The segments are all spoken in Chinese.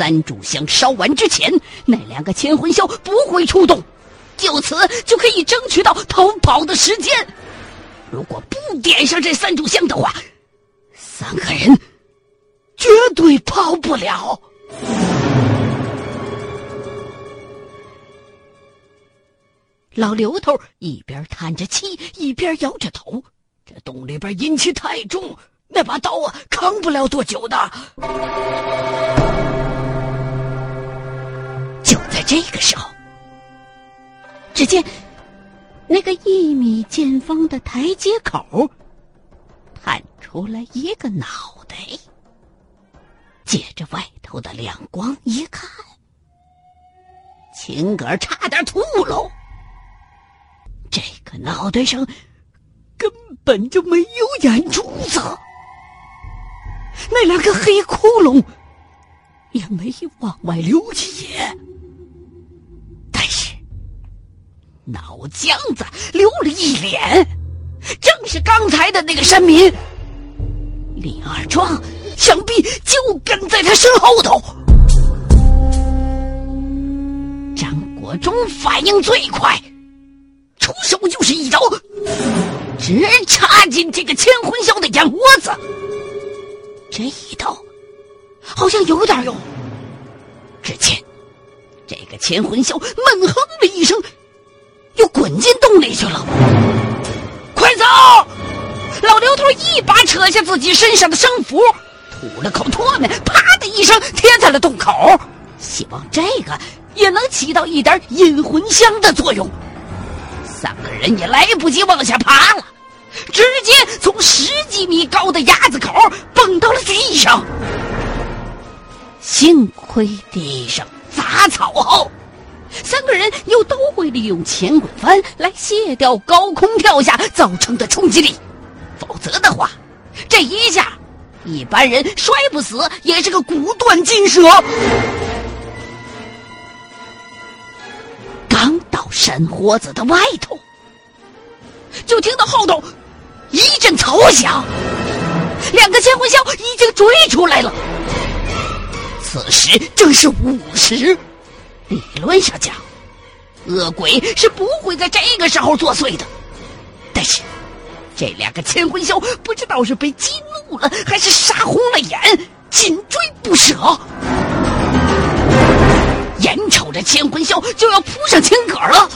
三炷香烧完之前，那两个千魂枭不会出动，就此就可以争取到逃跑的时间。如果不点上这三炷香的话，三个人绝对跑不了。老刘头一边叹着气，一边摇着头。这洞里边阴气太重，那把刀啊，扛不了多久的。就在这个时候，只见那个一米见方的台阶口探出来一个脑袋，借着外头的亮光一看，秦哥差点吐喽。这个脑袋上根本就没有眼珠子，那两个黑窟窿也没往外流血，但是脑浆子流了一脸，正是刚才的那个山民李二壮，想必就跟在他身后头。张国忠反应最快。出手就是一刀，直插进这个千魂枭的眼窝子。这一刀好像有点用。只见这个千魂枭闷哼了一声，又滚进洞里去了。快走！老刘头一把扯下自己身上的生符，吐了口唾沫，啪的一声贴在了洞口，希望这个也能起到一点引魂香的作用。三个人也来不及往下爬了，直接从十几米高的鸭子口蹦到了地上。幸亏地上杂草厚，三个人又都会利用前滚翻来卸掉高空跳下造成的冲击力，否则的话，这一下一般人摔不死也是个骨断筋折。刚到山豁子的外头，就听到后头一阵嘈响，两个千魂枭已经追出来了。此时正是午时，理论上讲，恶鬼是不会在这个时候作祟的。但是，这两个千魂枭不知道是被激怒了，还是杀红了眼，紧追不舍。眼瞅着千魂枭就要扑上青葛了，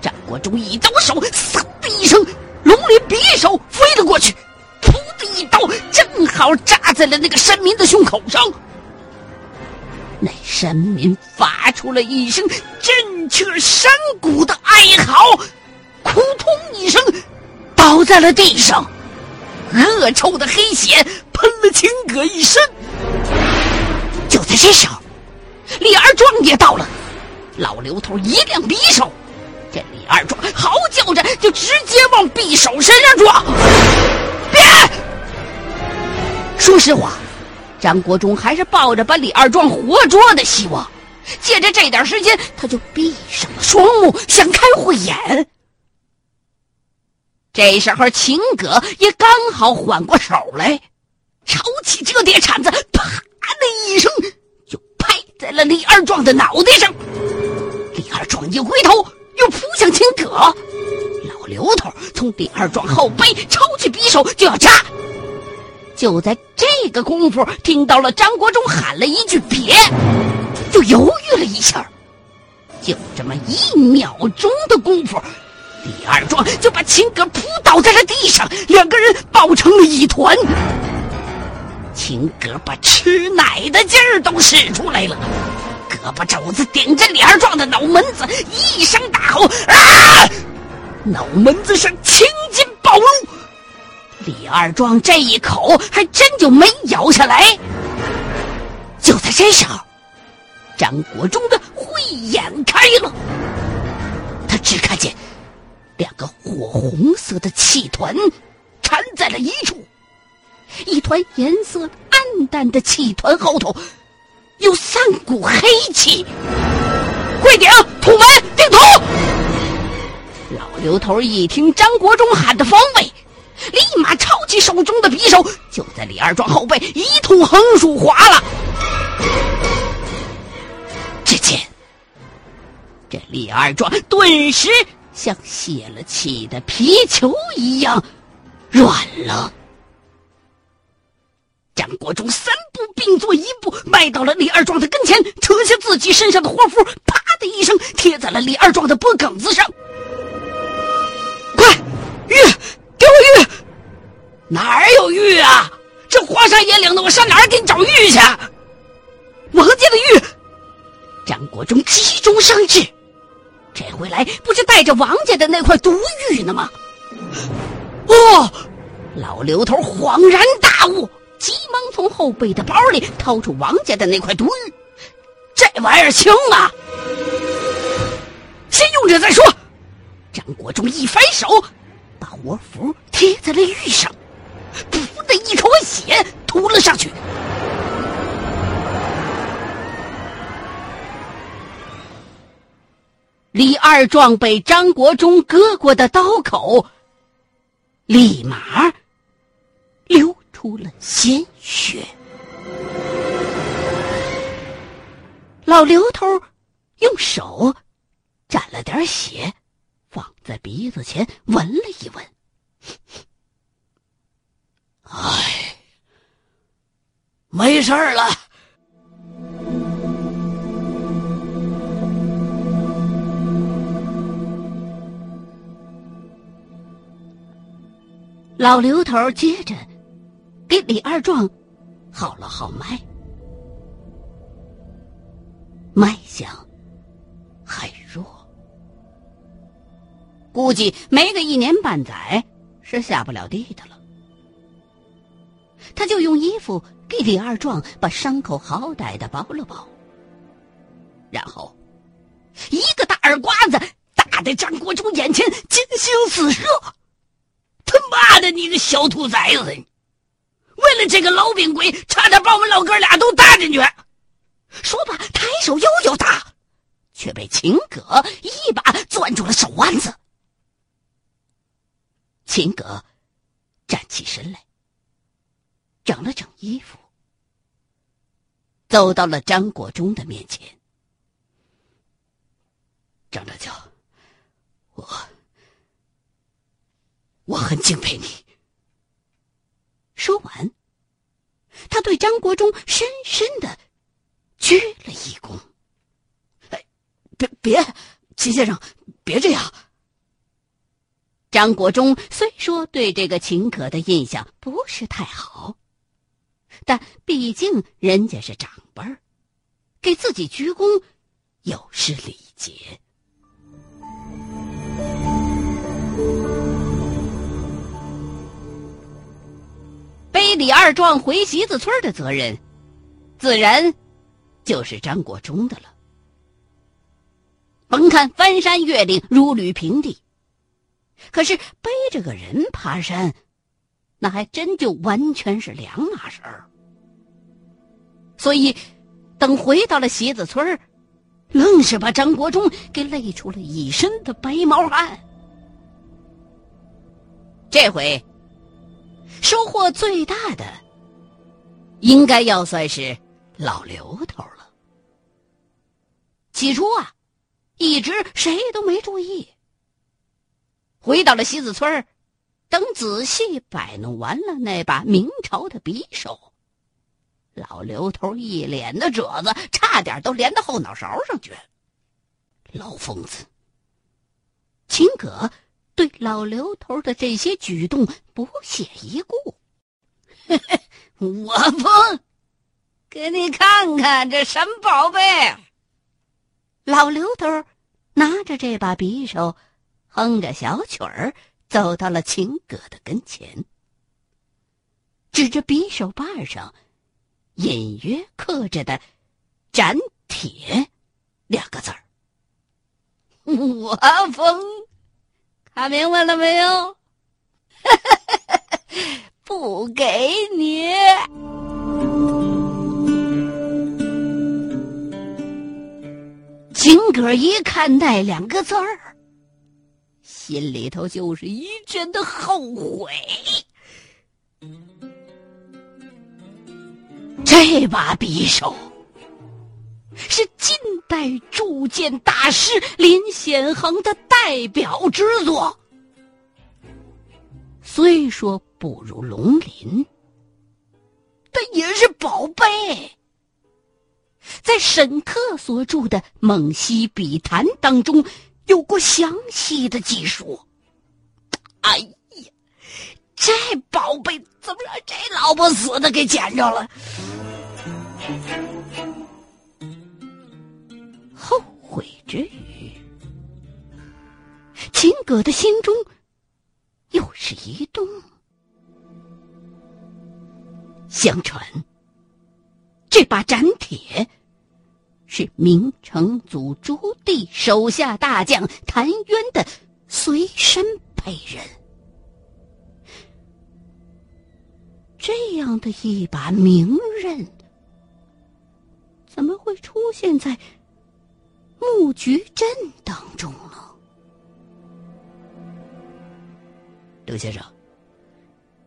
张国忠一抖手，嗖的一声，龙鳞匕首飞了过去，噗的一刀，正好扎在了那个山民的胸口上。那山民发出了一声震彻山谷的哀嚎，扑通一声，倒在了地上，恶臭的黑血喷了青葛一身。就在这时候。李二壮也到了，老刘头一亮匕首，这李二壮嚎叫着就直接往匕首身上撞。别！说实话，张国忠还是抱着把李二壮活捉的希望，借着这点时间，他就闭上了双目，想开慧眼。这时候，秦葛也刚好缓过手来，抄起折叠铲子，啪的一声就拍。在了李二壮的脑袋上，李二壮一回头，又扑向秦葛。老刘头从李二壮后背抄起匕首就要扎，就在这个功夫，听到了张国忠喊了一句“别”，就犹豫了一下。就这么一秒钟的功夫，李二壮就把秦葛扑倒在了地上，两个人抱成了一团。秦葛把吃奶的劲儿都使出来了，胳膊肘子顶着李二壮的脑门子，一声大吼：“啊！”脑门子上青筋暴露，李二壮这一口还真就没咬下来。就在这时候，张国忠的慧眼开了，他只看见两个火红色的气团缠在了一处。一团颜色暗淡的气团后头，有三股黑气。跪顶土门定头老刘头一听张国忠喊的方位立马抄起手中的匕首就在李二壮后背一通横竖划了。只见这李二壮顿时像泄了气的皮球一样软了。张国忠三步并作一步，迈到了李二壮的跟前，扯下自己身上的活符，啪的一声贴在了李二壮的脖梗子上。快，玉，给我玉！哪儿有玉啊？这荒山野岭的，我上哪儿给你找玉去？王家的玉，张国忠急中生智，这回来不是带着王家的那块毒玉呢吗？哦，老刘头恍然大悟。急忙从后背的包里掏出王家的那块毒玉，这玩意儿轻啊！先用着再说。张国忠一反手，把活符贴在了玉上，噗的一口血吐了上去。李二壮被张国忠割过的刀口，立马。出了鲜血，老刘头用手沾了点血，放在鼻子前闻了一闻。哎，没事了。老刘头接着。给李二壮号了号脉，脉象很弱，估计没个一年半载是下不了地的了。他就用衣服给李二壮把伤口好歹的包了包，然后一个大耳刮子打在张国忠眼前，金星四射。他妈的，你个小兔崽子！为了这个老病鬼，差点把我们老哥俩都搭进去。说罢，抬手又要打，却被秦葛一把攥住了手腕子。秦葛站起身来，整了整衣服，走到了张国忠的面前。张大脚，我我很敬佩你。说完，他对张国忠深深的鞠了一躬。哎，别别，秦先生，别这样。张国忠虽说对这个秦可的印象不是太好，但毕竟人家是长辈儿，给自己鞠躬有失礼节。背李二壮回席子村的责任，自然就是张国忠的了。甭看翻山越岭如履平地，可是背着个人爬山，那还真就完全是两码事儿。所以，等回到了席子村愣是把张国忠给累出了一身的白毛汗。这回。收获最大的，应该要算是老刘头了。起初啊，一直谁都没注意。回到了西子村等仔细摆弄完了那把明朝的匕首，老刘头一脸的褶子，差点都连到后脑勺上去了。老疯子，秦葛。对老刘头的这些举动不屑一顾，我疯，给你看看这什么宝贝。老刘头拿着这把匕首，哼着小曲儿，走到了秦葛的跟前，指着匕首把上隐约刻着的“斩铁”两个字儿。我疯。看明白了没有？不给你。金哥一看那两个字儿，心里头就是一阵的后悔。这把匕首是近代铸剑大师林显恒的代表之作。虽说不如龙鳞，但也是宝贝。在沈克所著的《蒙西笔谈》当中，有过详细的记述。哎呀，这宝贝怎么让这老不死的给捡着了？后悔之余，秦葛的心中又是一动。相传，这把斩铁是明成祖朱棣手下大将谭渊的随身佩刃。这样的一把名刃，怎么会出现在木菊镇当中了？刘先生，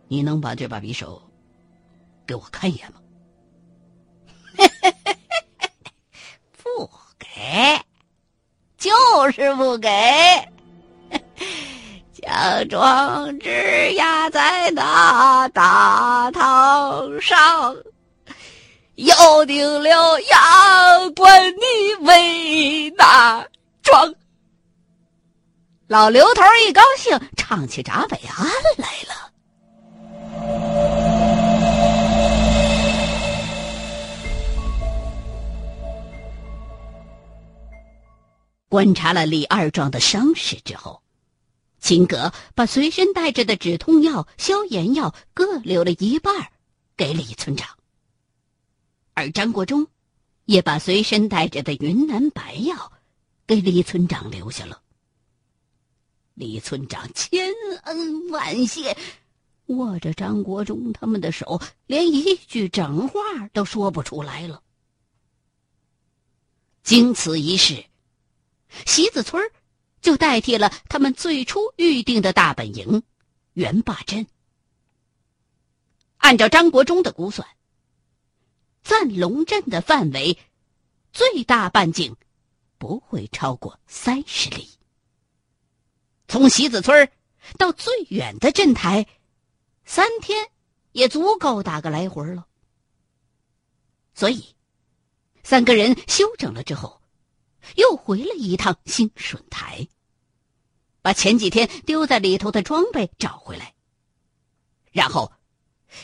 你能把这把匕首给我看一眼吗？不给，就是不给。将壮志压在那大堂上，要定了阳关你为哪装？老刘头一高兴，唱起闸北岸来了。观察了李二壮的伤势之后。秦格把随身带着的止痛药、消炎药各留了一半，给李村长。而张国忠也把随身带着的云南白药给李村长留下了。李村长千恩万谢，握着张国忠他们的手，连一句整话都说不出来了。经此一事，席子村就代替了他们最初预定的大本营元霸镇。按照张国忠的估算，赞龙镇的范围最大半径不会超过三十里。从席子村到最远的镇台，三天也足够打个来回了。所以，三个人休整了之后，又回了一趟兴顺台。把前几天丢在里头的装备找回来，然后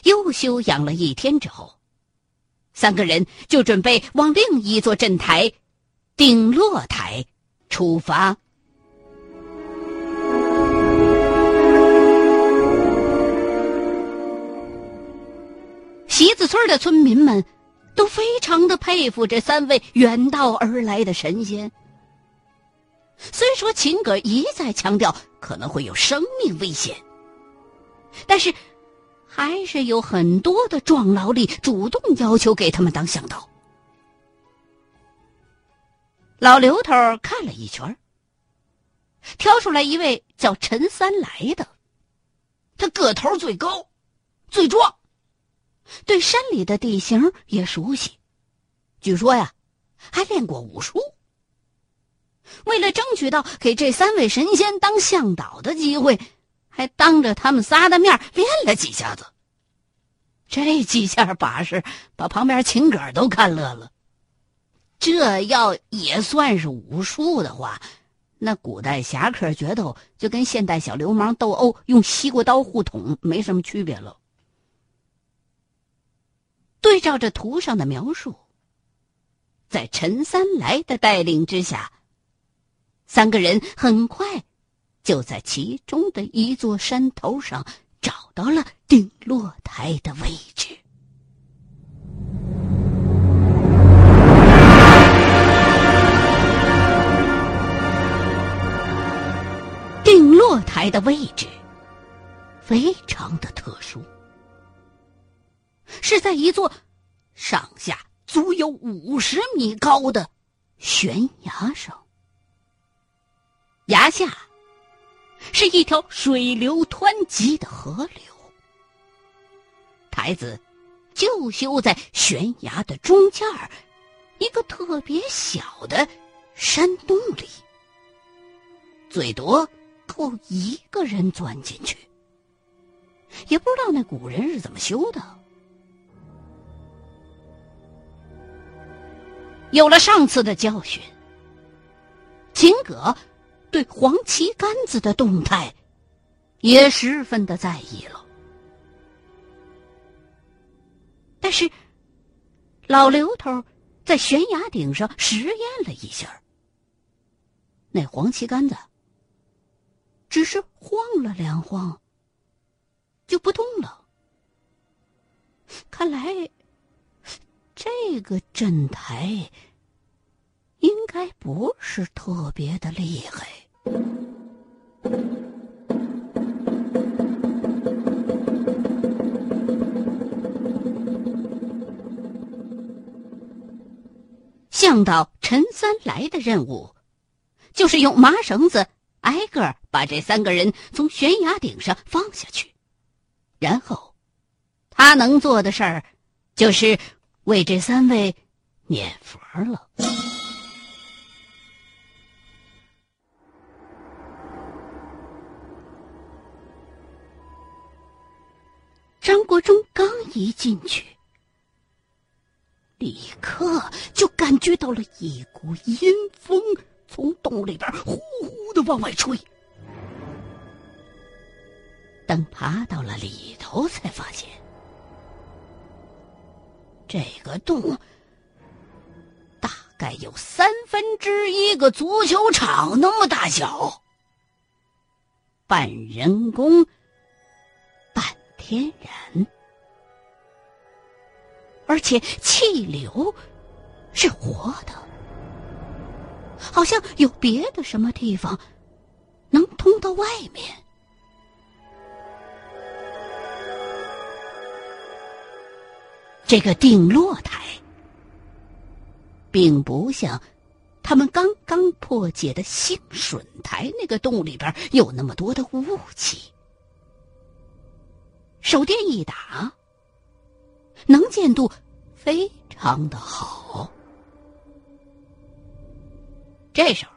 又休养了一天之后，三个人就准备往另一座镇台——顶落台出发。席子村的村民们都非常的佩服这三位远道而来的神仙。虽说秦葛一再强调可能会有生命危险，但是还是有很多的壮劳力主动要求给他们当向导。老刘头看了一圈，挑出来一位叫陈三来的，他个头最高，最壮，对山里的地形也熟悉，据说呀，还练过武术。为了争取到给这三位神仙当向导的机会，还当着他们仨的面练了几下子。这几下把式，把旁边秦葛都看乐了。这要也算是武术的话，那古代侠客决斗就跟现代小流氓斗殴用西瓜刀互捅没什么区别了。对照着图上的描述，在陈三来的带领之下。三个人很快就在其中的一座山头上找到了顶落台的位置。顶落台的位置非常的特殊，是在一座上下足有五十米高的悬崖上。崖下是一条水流湍急的河流，台子就修在悬崖的中间儿，一个特别小的山洞里，最多够一个人钻进去。也不知道那古人是怎么修的。有了上次的教训，秦葛对黄旗杆子的动态也十分的在意了。但是，老刘头在悬崖顶上实验了一下，那黄旗杆子只是晃了两晃。就不动了。看来，这个镇台应该不是特别的厉害。向导陈三来的任务，就是用麻绳子挨个把这三个人从悬崖顶上放下去。然后，他能做的事儿，就是为这三位念佛了。张国忠刚一进去，立刻就感觉到了一股阴风从洞里边呼呼的往外吹。等爬到了里头，才发现这个洞大概有三分之一个足球场那么大小，半人工、天然，而且气流是活的，好像有别的什么地方能通到外面。这个定落台，并不像他们刚刚破解的兴顺台那个洞里边有那么多的雾气。手电一打，能见度非常的好。这时候，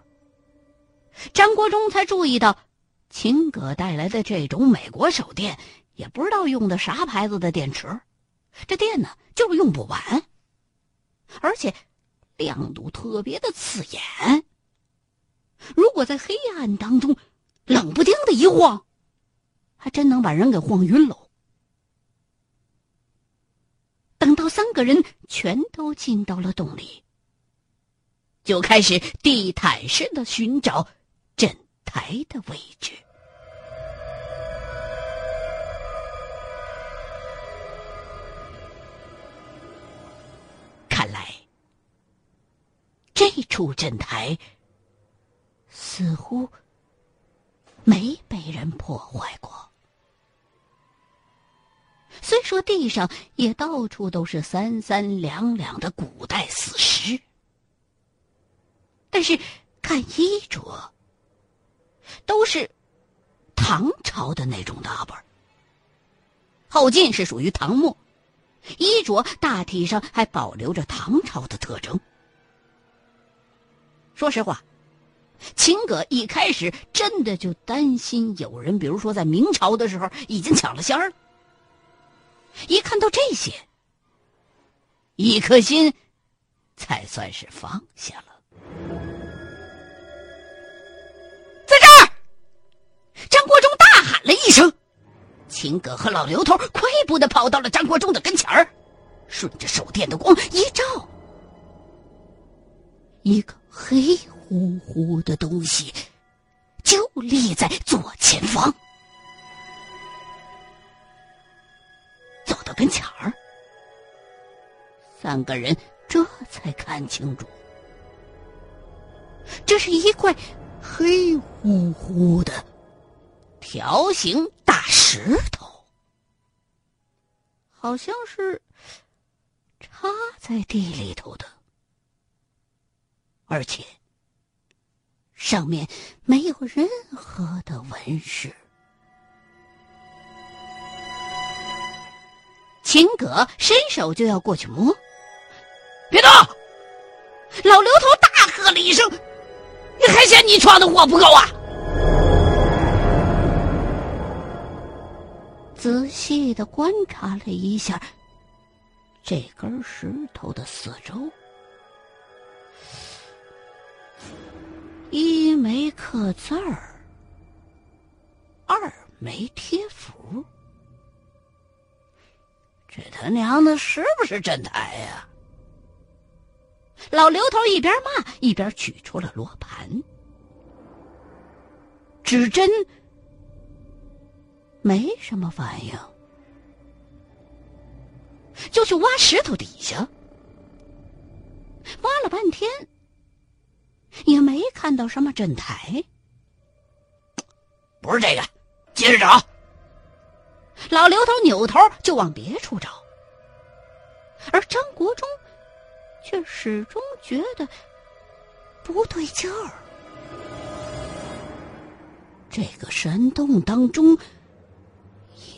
张国忠才注意到，秦葛带来的这种美国手电，也不知道用的啥牌子的电池。这电呢，就是用不完，而且亮度特别的刺眼。如果在黑暗当中冷不丁的一晃，还真能把人给晃晕喽。等到三个人全都进到了洞里，就开始地毯式的寻找枕台的位置。看来这处镇台似乎没被人破坏过，虽说地上也到处都是三三两两的古代死尸，但是看衣着都是唐朝的那种打扮，后晋是属于唐末，衣着大体上还保留着唐朝的特征。说实话，秦葛一开始真的就担心有人，比如说在明朝的时候已经抢了先儿了。一看到这些，一颗心才算是放下了。在这儿，张国忠大喊了一声，秦葛和老刘头快步的跑到了张国忠的跟前儿，顺着手电的光一照，一个。黑乎乎的东西就立在左前方，到跟前儿，三个人这才看清楚，这是一块黑乎乎的条形大石头，好像是插在地里头的。而且，上面没有任何的纹饰。秦葛伸手就要过去摸，别动！老刘头大喝了一声：“你还嫌你闯的祸不够啊？”仔细的观察了一下这根石头的四周，一没刻字儿，二没贴符，这他娘的是不是真台呀？老刘头一边骂一边取出了罗盘，指针。没什么反应，就去挖石头底下，挖了半天，也没看到什么镇台。不是这个，接着找。老刘头扭头就往别处找，而张国忠却始终觉得不对劲儿。这个山洞当中。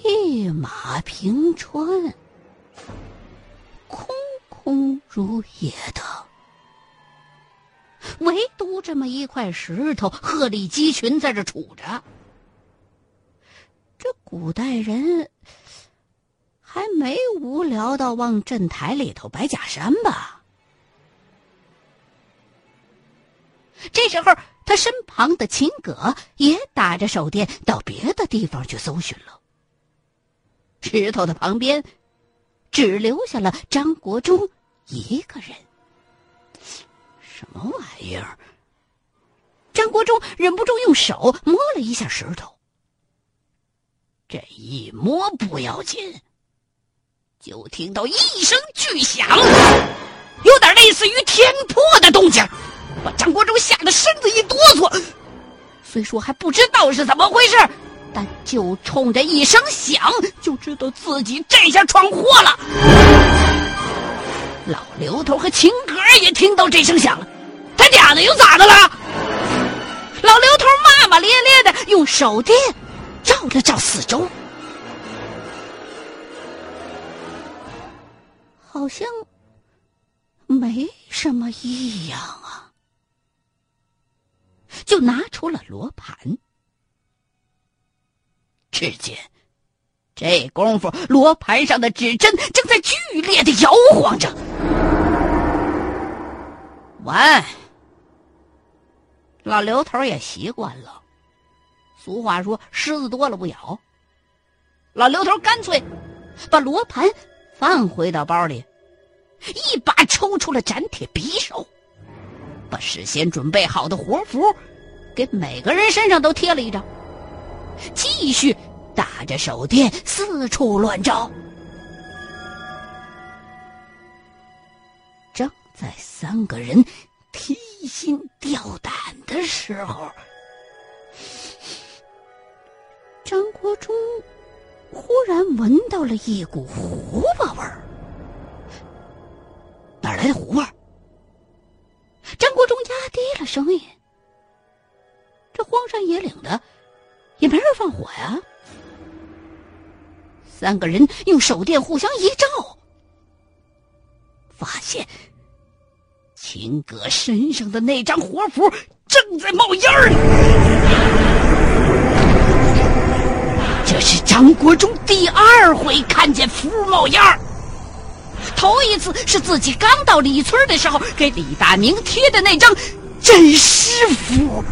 一马平川，空空如也的，唯独这么一块石头鹤立鸡群在这杵着。这古代人还没无聊到往镇台里头摆假山吧？这时候，他身旁的秦葛也打着手电到别的地方去搜寻了。石头的旁边，只留下了张国忠一个人。什么玩意儿？张国忠忍不住用手摸了一下石头。这一摸不要紧，就听到一声巨响，有点类似于天破的动静，把张国忠吓得身子一哆嗦。虽说还不知道是怎么回事。但就冲着一声响，就知道自己这下闯祸了。老刘头和秦格也听到这声响了，他俩的又咋的了？老刘头骂骂咧咧的，用手电照了照四周，好像没什么异样啊，就拿出了罗盘。只见这功夫，罗盘上的指针正在剧烈的摇晃着。完，老刘头也习惯了。俗话说：“虱子多了不咬。”老刘头干脆把罗盘放回到包里，一把抽出了斩铁匕首，把事先准备好的活符给每个人身上都贴了一张。继续打着手电四处乱照。正在三个人提心吊胆的时候，张国忠忽然闻到了一股胡巴味儿。哪来的胡味儿？张国忠压低了声音：“这荒山野岭的。”也没人放火呀！三个人用手电互相一照，发现秦葛身上的那张活符正在冒烟儿。是张国忠第二回看见符冒烟儿，头一次是自己刚到李村的时候给李大明贴的那张真师符。